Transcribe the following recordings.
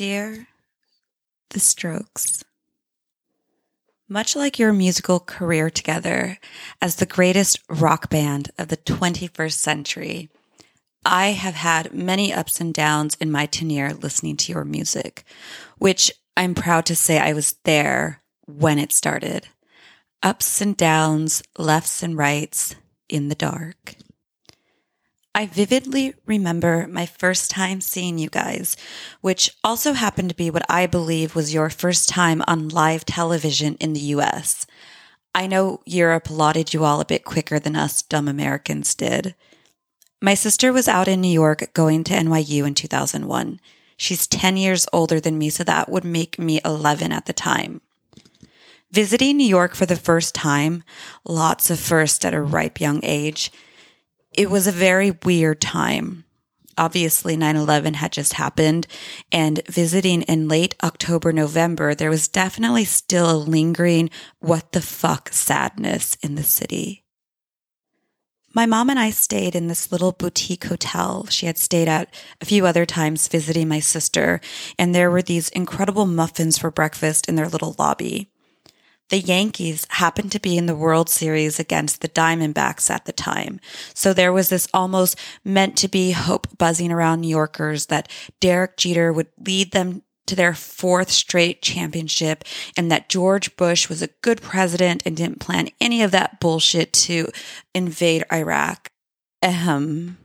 Dear The Strokes, much like your musical career together as the greatest rock band of the 21st century, I have had many ups and downs in my tenure listening to your music, which I'm proud to say I was there when it started. Ups and downs, lefts and rights, in the dark. I vividly remember my first time seeing you guys, which also happened to be what I believe was your first time on live television in the US. I know Europe lauded you all a bit quicker than us dumb Americans did. My sister was out in New York going to NYU in 2001. She's 10 years older than me, so that would make me 11 at the time. Visiting New York for the first time, lots of firsts at a ripe young age, it was a very weird time. Obviously, 9 11 had just happened, and visiting in late October, November, there was definitely still a lingering what the fuck sadness in the city. My mom and I stayed in this little boutique hotel she had stayed at a few other times visiting my sister, and there were these incredible muffins for breakfast in their little lobby. The Yankees happened to be in the World Series against the Diamondbacks at the time. So there was this almost meant to be hope buzzing around New Yorkers that Derek Jeter would lead them to their fourth straight championship and that George Bush was a good president and didn't plan any of that bullshit to invade Iraq. Ahem.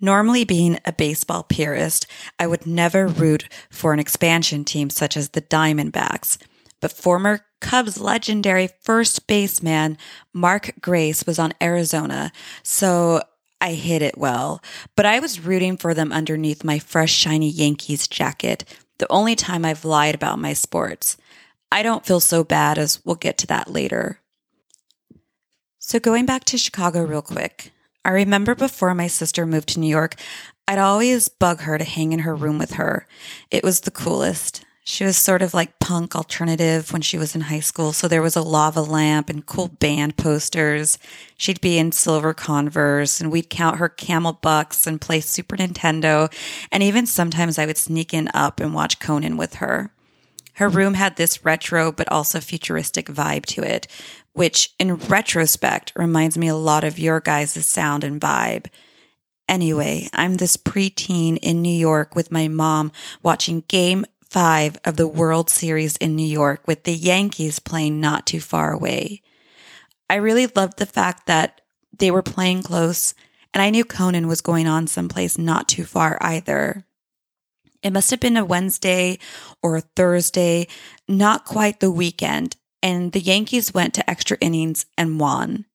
Normally, being a baseball purist, I would never root for an expansion team such as the Diamondbacks. But former Cubs legendary first baseman Mark Grace was on Arizona, so I hit it well. But I was rooting for them underneath my fresh, shiny Yankees jacket, the only time I've lied about my sports. I don't feel so bad as we'll get to that later. So, going back to Chicago real quick, I remember before my sister moved to New York, I'd always bug her to hang in her room with her. It was the coolest. She was sort of like punk alternative when she was in high school. So there was a lava lamp and cool band posters. She'd be in silver Converse and we'd count her camel bucks and play Super Nintendo. And even sometimes I would sneak in up and watch Conan with her. Her hmm. room had this retro but also futuristic vibe to it, which in retrospect reminds me a lot of your guys' sound and vibe. Anyway, I'm this preteen in New York with my mom watching Game five of the World Series in New York with the Yankees playing not too far away. I really loved the fact that they were playing close and I knew Conan was going on someplace not too far either. It must have been a Wednesday or a Thursday, not quite the weekend, and the Yankees went to extra innings and won.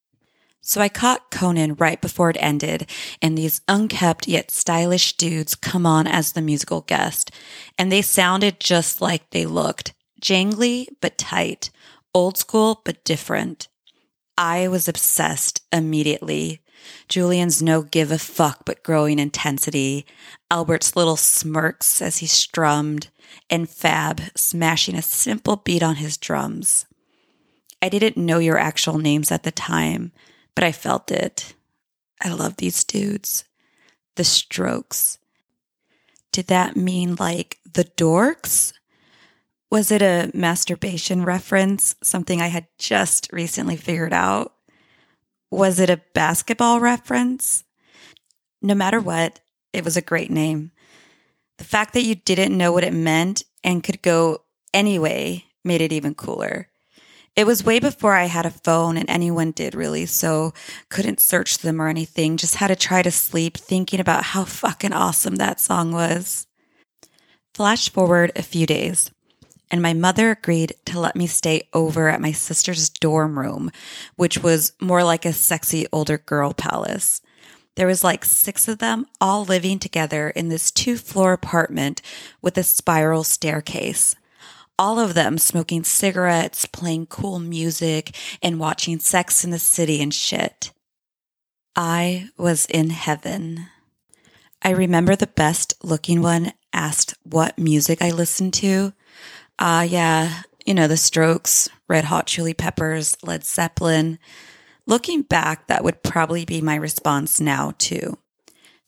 So I caught Conan right before it ended, and these unkept yet stylish dudes come on as the musical guest, and they sounded just like they looked jangly but tight, old school but different. I was obsessed immediately. Julian's no give a fuck but growing intensity, Albert's little smirks as he strummed, and Fab smashing a simple beat on his drums. I didn't know your actual names at the time but I felt it. I love these dudes. The strokes. Did that mean like the dorks? Was it a masturbation reference, something I had just recently figured out? Was it a basketball reference? No matter what, it was a great name. The fact that you didn't know what it meant and could go anyway made it even cooler. It was way before I had a phone and anyone did really, so couldn't search them or anything. Just had to try to sleep thinking about how fucking awesome that song was. Flash forward a few days, and my mother agreed to let me stay over at my sister's dorm room, which was more like a sexy older girl palace. There was like six of them all living together in this two floor apartment with a spiral staircase all of them smoking cigarettes, playing cool music, and watching Sex in the City and shit. I was in heaven. I remember the best looking one asked what music I listened to. Ah, uh, yeah, you know, the Strokes, Red Hot Chili Peppers, Led Zeppelin. Looking back, that would probably be my response now, too.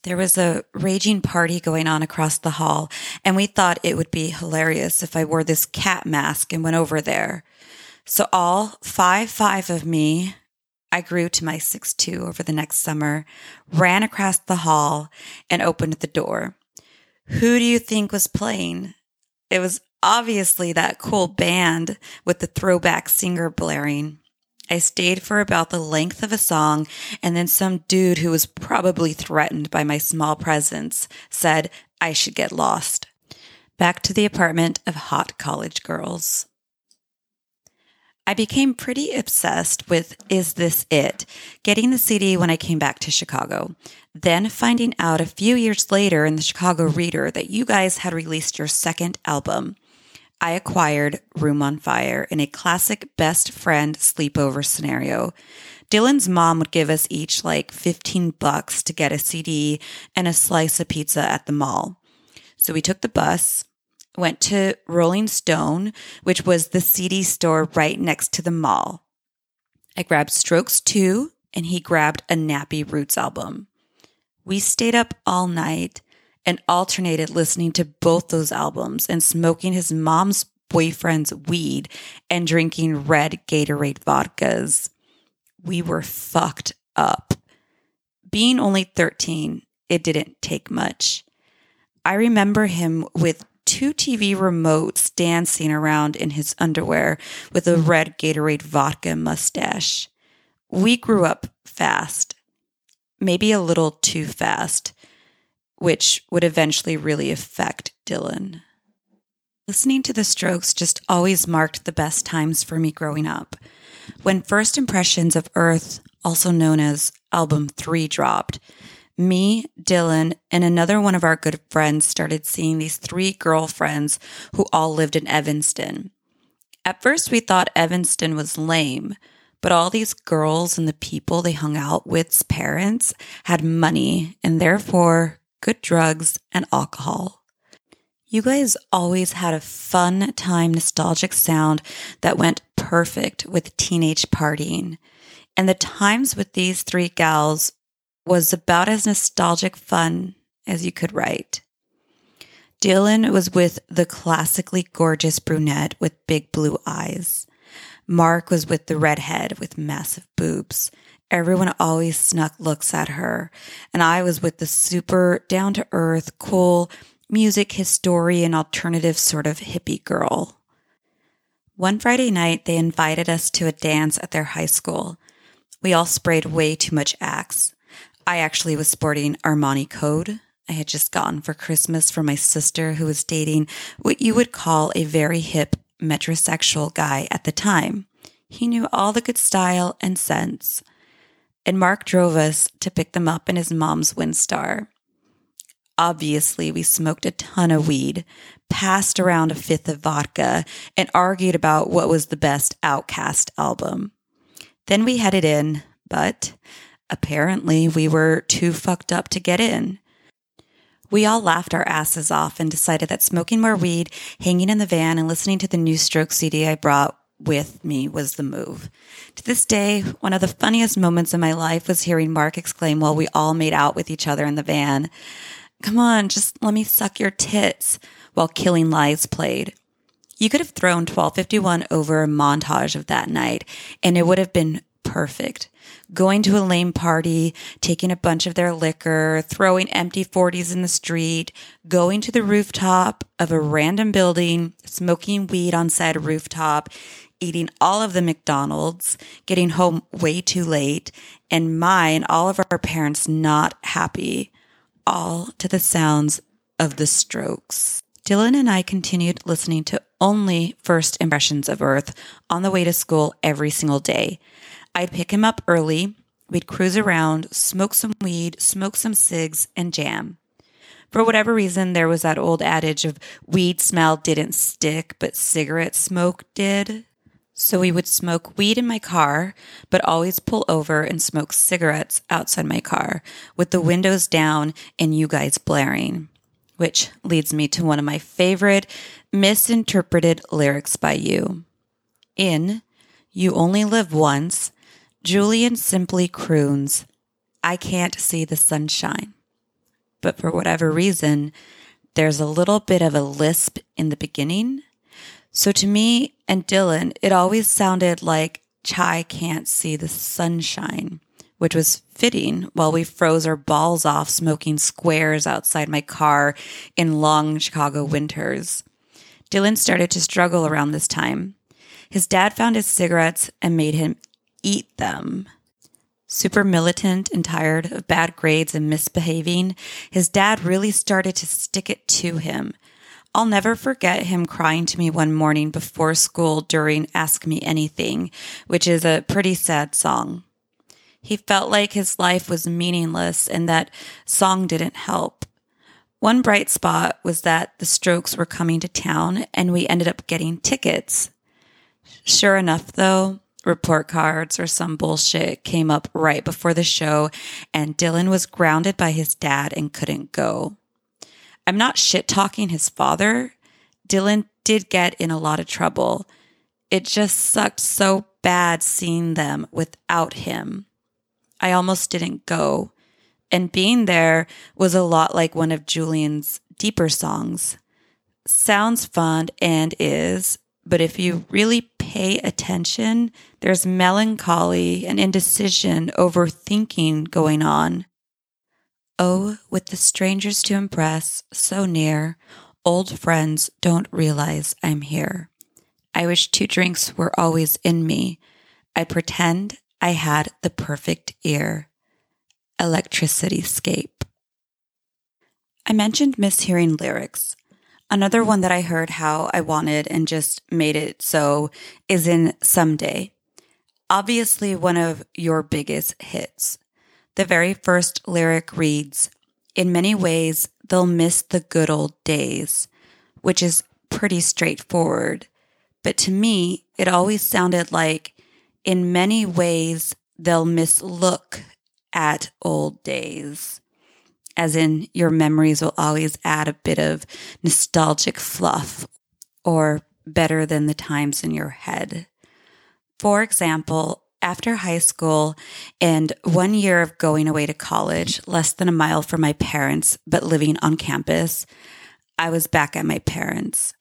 There was a raging party going on across the hall, and we thought it would be hilarious if I wore this cat mask and went over there. So all five five of me, I grew to my six two over the next summer, ran across the hall and opened the door. Who do you think was playing? It was obviously that cool band with the throwback singer blaring. I stayed for about the length of a song, and then some dude who was probably threatened by my small presence said I should get lost. Back to the apartment of hot college girls. I became pretty obsessed with Is This It? Getting the CD when I came back to Chicago. Then finding out a few years later in the Chicago Reader that you guys had released your second album. I acquired Room on Fire in a classic best friend sleepover scenario. Dylan's mom would give us each like 15 bucks to get a CD and a slice of pizza at the mall. So we took the bus, went to Rolling Stone, which was the CD store right next to the mall. I grabbed Strokes 2 and he grabbed a Nappy Roots album. We stayed up all night and alternated listening to both those albums and smoking his mom's boyfriend's weed and drinking red Gatorade vodkas. We were fucked up. Being only 13, it didn't take much. I remember him with two TV remotes dancing around in his underwear with a red Gatorade vodka mustache. We grew up fast, maybe a little too fast which would eventually really affect Dylan. Listening to the strokes just always marked the best times for me growing up. When First Impressions of Earth, also known as Album 3, dropped, me, Dylan, and another one of our good friends started seeing these three girlfriends who all lived in Evanston. At first, we thought Evanston was lame, but all these girls and the people they hung out with's parents had money and therefore good drugs, and alcohol. You guys always had a fun time, nostalgic sound that went perfect with teenage partying. And the times with these three gals was about as nostalgic fun as you could write. Dylan was with the classically gorgeous brunette with big blue eyes. Mark was with the redhead with massive boobs. Everyone always snuck looks at her. And I was with the super down to earth, cool music historian, alternative sort of hippie girl. One Friday night, they invited us to a dance at their high school. We all sprayed way too much Axe. I actually was sporting Armani Code. I had just gotten for Christmas from my sister who was dating what you would call a very hip metrosexual guy at the time. He knew all the good style and sense and Mark drove us to pick them up in his mom's Windstar. Obviously, we smoked a ton of weed, passed around a fifth of vodka, and argued about what was the best OutKast album. Then we headed in, but apparently we were too fucked up to get in. We all laughed our asses off and decided that smoking more weed, hanging in the van, and listening to the new Stroke CD I brought with me was the move. To this day, one of the funniest moments in my life was hearing Mark exclaim while we all made out with each other in the van, Come on, just let me suck your tits, while Killing Lies played. You could have thrown 1251 over a montage of that night, and it would have been perfect. Going to a lame party, taking a bunch of their liquor, throwing empty 40s in the street, going to the rooftop of a random building, smoking weed on said rooftop, eating all of the McDonald's, getting home way too late, and my and all of our parents not happy, all to the sounds of the strokes. Dylan and I continued listening to only First Impressions of Earth on the way to school every single day. I'd pick him up early, we'd cruise around, smoke some weed, smoke some cigs, and jam. For whatever reason, there was that old adage of weed smell didn't stick, but cigarette smoke did. So we would smoke weed in my car, but always pull over and smoke cigarettes outside my car with the windows down and you guys blaring. Which leads me to one of my favorite misinterpreted lyrics by you. In You Only Live Once, Julian simply croons, I can't see the sunshine. but for whatever reason, there's a little bit of a lisp in the beginning. So to me and Dylan, it always sounded like Chai can't see the sunshine, which was fitting while we froze our balls off smoking squares outside my car in long Chicago winters. Dylan started to struggle around this time. His dad found his cigarettes and made him eat them. Super militant and tired of bad grades and misbehaving, his dad really started to stick it to him. I'll never forget him crying to me one morning before school during Ask Me Anything, which is a pretty sad song. He felt like his life was meaningless and that song didn't help. One bright spot was that the Strokes were coming to town and we ended up getting tickets. Sure enough, though, report cards or some bullshit came up right before the show and Dylan was grounded by his dad and couldn't go. I'm not shit talking his father. Dylan did get in a lot of trouble. It just sucked so bad seeing them without him. I almost didn't go and being there was a lot like one of Julian's deeper songs. Sounds fun and is, but if you really pay attention, there's melancholy and indecision, overthinking going on. Oh, with the strangers to impress, so near, old friends don't realize I'm here. I wish two drinks were always in me. I pretend I had the perfect ear. Electricityscape. I mentioned mishearing lyrics. Another one that I heard how I wanted and just made it so is in Someday. Obviously, one of your biggest hits. The very first lyric reads, In many ways, they'll miss the good old days, which is pretty straightforward. But to me, it always sounded like, in many ways, they'll mislook at old days, as in your memories will always add a bit of nostalgic fluff or better than the times in your head. For example, after high school and one year of going away to college, less than a mile from my parents, but living on campus, I was back at my parents'.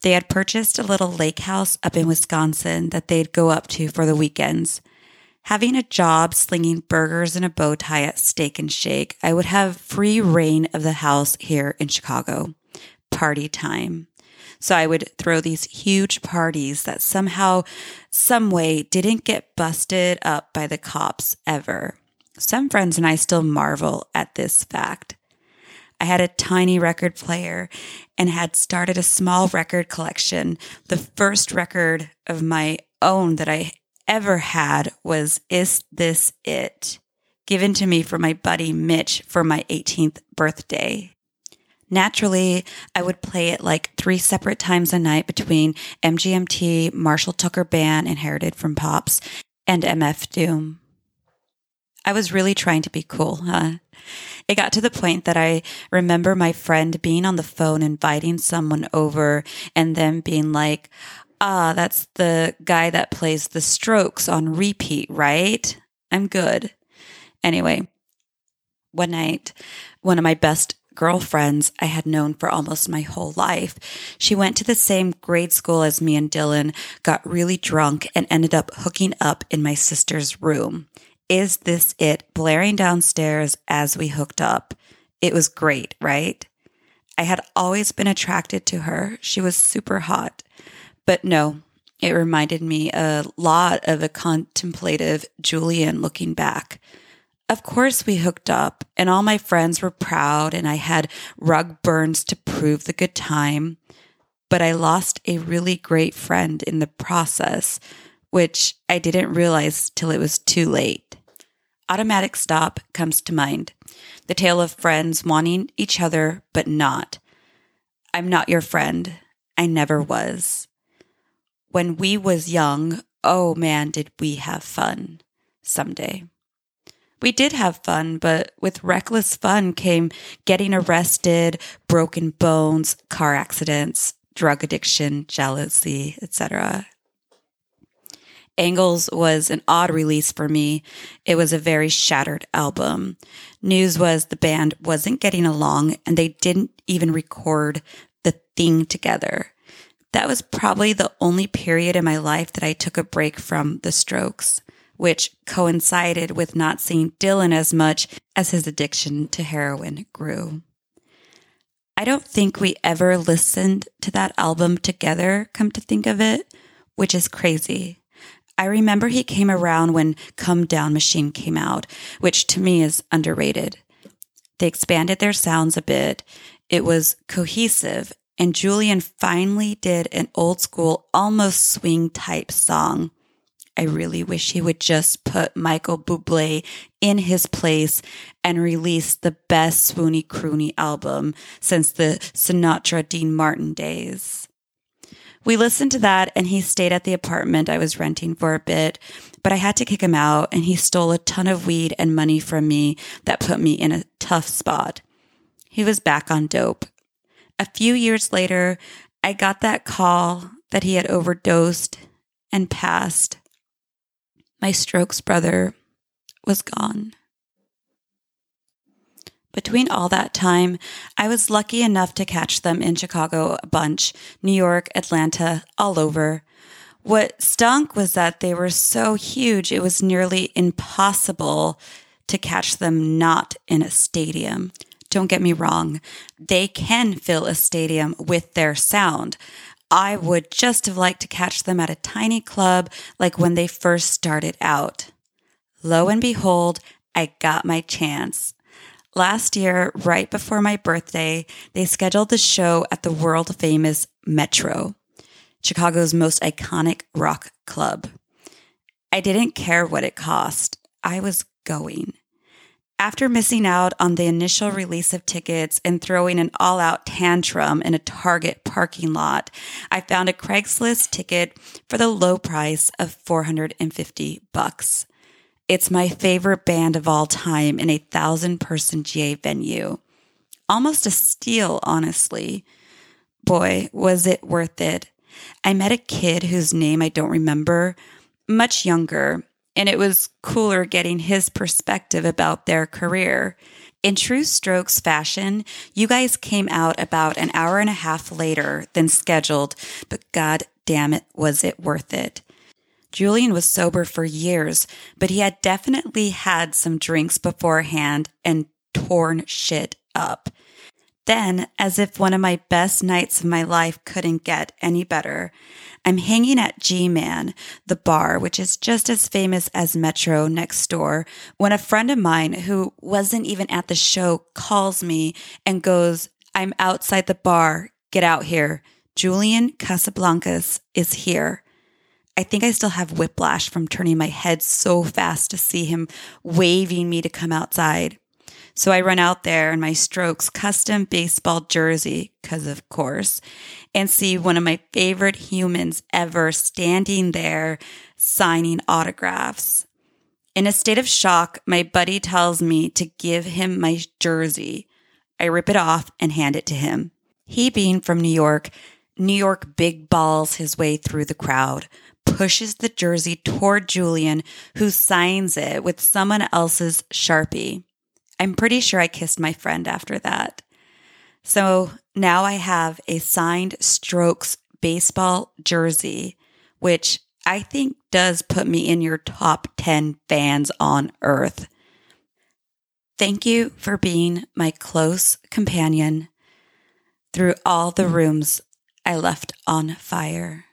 They had purchased a little lake house up in Wisconsin that they'd go up to for the weekends. Having a job slinging burgers in a bow tie at Steak and Shake, I would have free reign of the house here in Chicago. Party time. So I would throw these huge parties that somehow, some way didn't get busted up by the cops ever. Some friends and I still marvel at this fact. I had a tiny record player and had started a small record collection. The first record of my own that I ever had was Is This It? given to me from my buddy Mitch for my 18th birthday. Naturally, I would play it like three separate times a night between MGMT, Marshall Tucker Band, inherited from Pops, and MF Doom. I was really trying to be cool, huh? It got to the point that I remember my friend being on the phone inviting someone over and then being like, ah, that's the guy that plays the strokes on repeat, right? I'm good. Anyway, one night, one of my best girlfriends I had known for almost my whole life. She went to the same grade school as me and Dylan, got really drunk, and ended up hooking up in my sister's room. Is this it? Blaring downstairs as we hooked up. It was great, right? I had always been attracted to her. She was super hot. But no, it reminded me a lot of a contemplative Julian looking back. Of course, we hooked up, and all my friends were proud, and I had rug burns to prove the good time. But I lost a really great friend in the process, which I didn't realize till it was too late. Automatic stop comes to mind the tale of friends wanting each other, but not. I'm not your friend. I never was when we was young, oh man, did we have fun someday. We did have fun, but with reckless fun came getting arrested, broken bones, car accidents, drug addiction, jealousy, etc. Angles was an odd release for me. It was a very shattered album. News was the band wasn't getting along and they didn't even record the thing together. That was probably the only period in my life that I took a break from the strokes, which coincided with not seeing Dylan as much as his addiction to heroin grew. I don't think we ever listened to that album together, come to think of it, which is crazy. I remember he came around when Comedown Machine came out, which to me is underrated. They expanded their sounds a bit. It was cohesive, and Julian finally did an old school, almost swing type song. I really wish he would just put Michael Bublé in his place and release the best swoony croony album since the Sinatra Dean Martin days. We listened to that and he stayed at the apartment I was renting for a bit, but I had to kick him out and he stole a ton of weed and money from me that put me in a tough spot. He was back on dope. A few years later, I got that call that he had overdosed and passed. My strokes brother was gone. Between all that time, I was lucky enough to catch them in Chicago a bunch, New York, Atlanta, all over. What stunk was that they were so huge, it was nearly impossible to catch them not in a stadium. Don't get me wrong, they can fill a stadium with their sound. I would just have liked to catch them at a tiny club like when they first started out. Lo and behold, I got my chance. Last year, right before my birthday, they scheduled the show at the world famous Metro, Chicago's most iconic rock club. I didn't care what it cost. I was going. After missing out on the initial release of tickets and throwing an all out tantrum in a Target parking lot, I found a Craigslist ticket for the low price of 450 bucks. It's my favorite band of all time in a thousand person GA venue. Almost a steal, honestly. Boy, was it worth it. I met a kid whose name I don't remember, much younger, and it was cooler getting his perspective about their career. In true Strokes fashion, you guys came out about an hour and a half later than scheduled, but god damn it, was it worth it. Julian was sober for years, but he had definitely had some drinks beforehand and torn shit up. Then, as if one of my best nights of my life couldn't get any better, I'm hanging at G Man, the bar, which is just as famous as Metro next door, when a friend of mine who wasn't even at the show calls me and goes, I'm outside the bar. Get out here. Julian Casablancas is here. I think I still have whiplash from turning my head so fast to see him waving me to come outside. So I run out there in my strokes custom baseball jersey, because of course, and see one of my favorite humans ever standing there signing autographs. In a state of shock, my buddy tells me to give him my jersey. I rip it off and hand it to him. He, being from New York, New York big balls his way through the crowd, pushes the jersey toward Julian, who signs it with someone else's Sharpie. I'm pretty sure I kissed my friend after that. So now I have a signed Strokes baseball jersey, which I think does put me in your top 10 fans on earth. Thank you for being my close companion through all the mm. rooms I left on fire.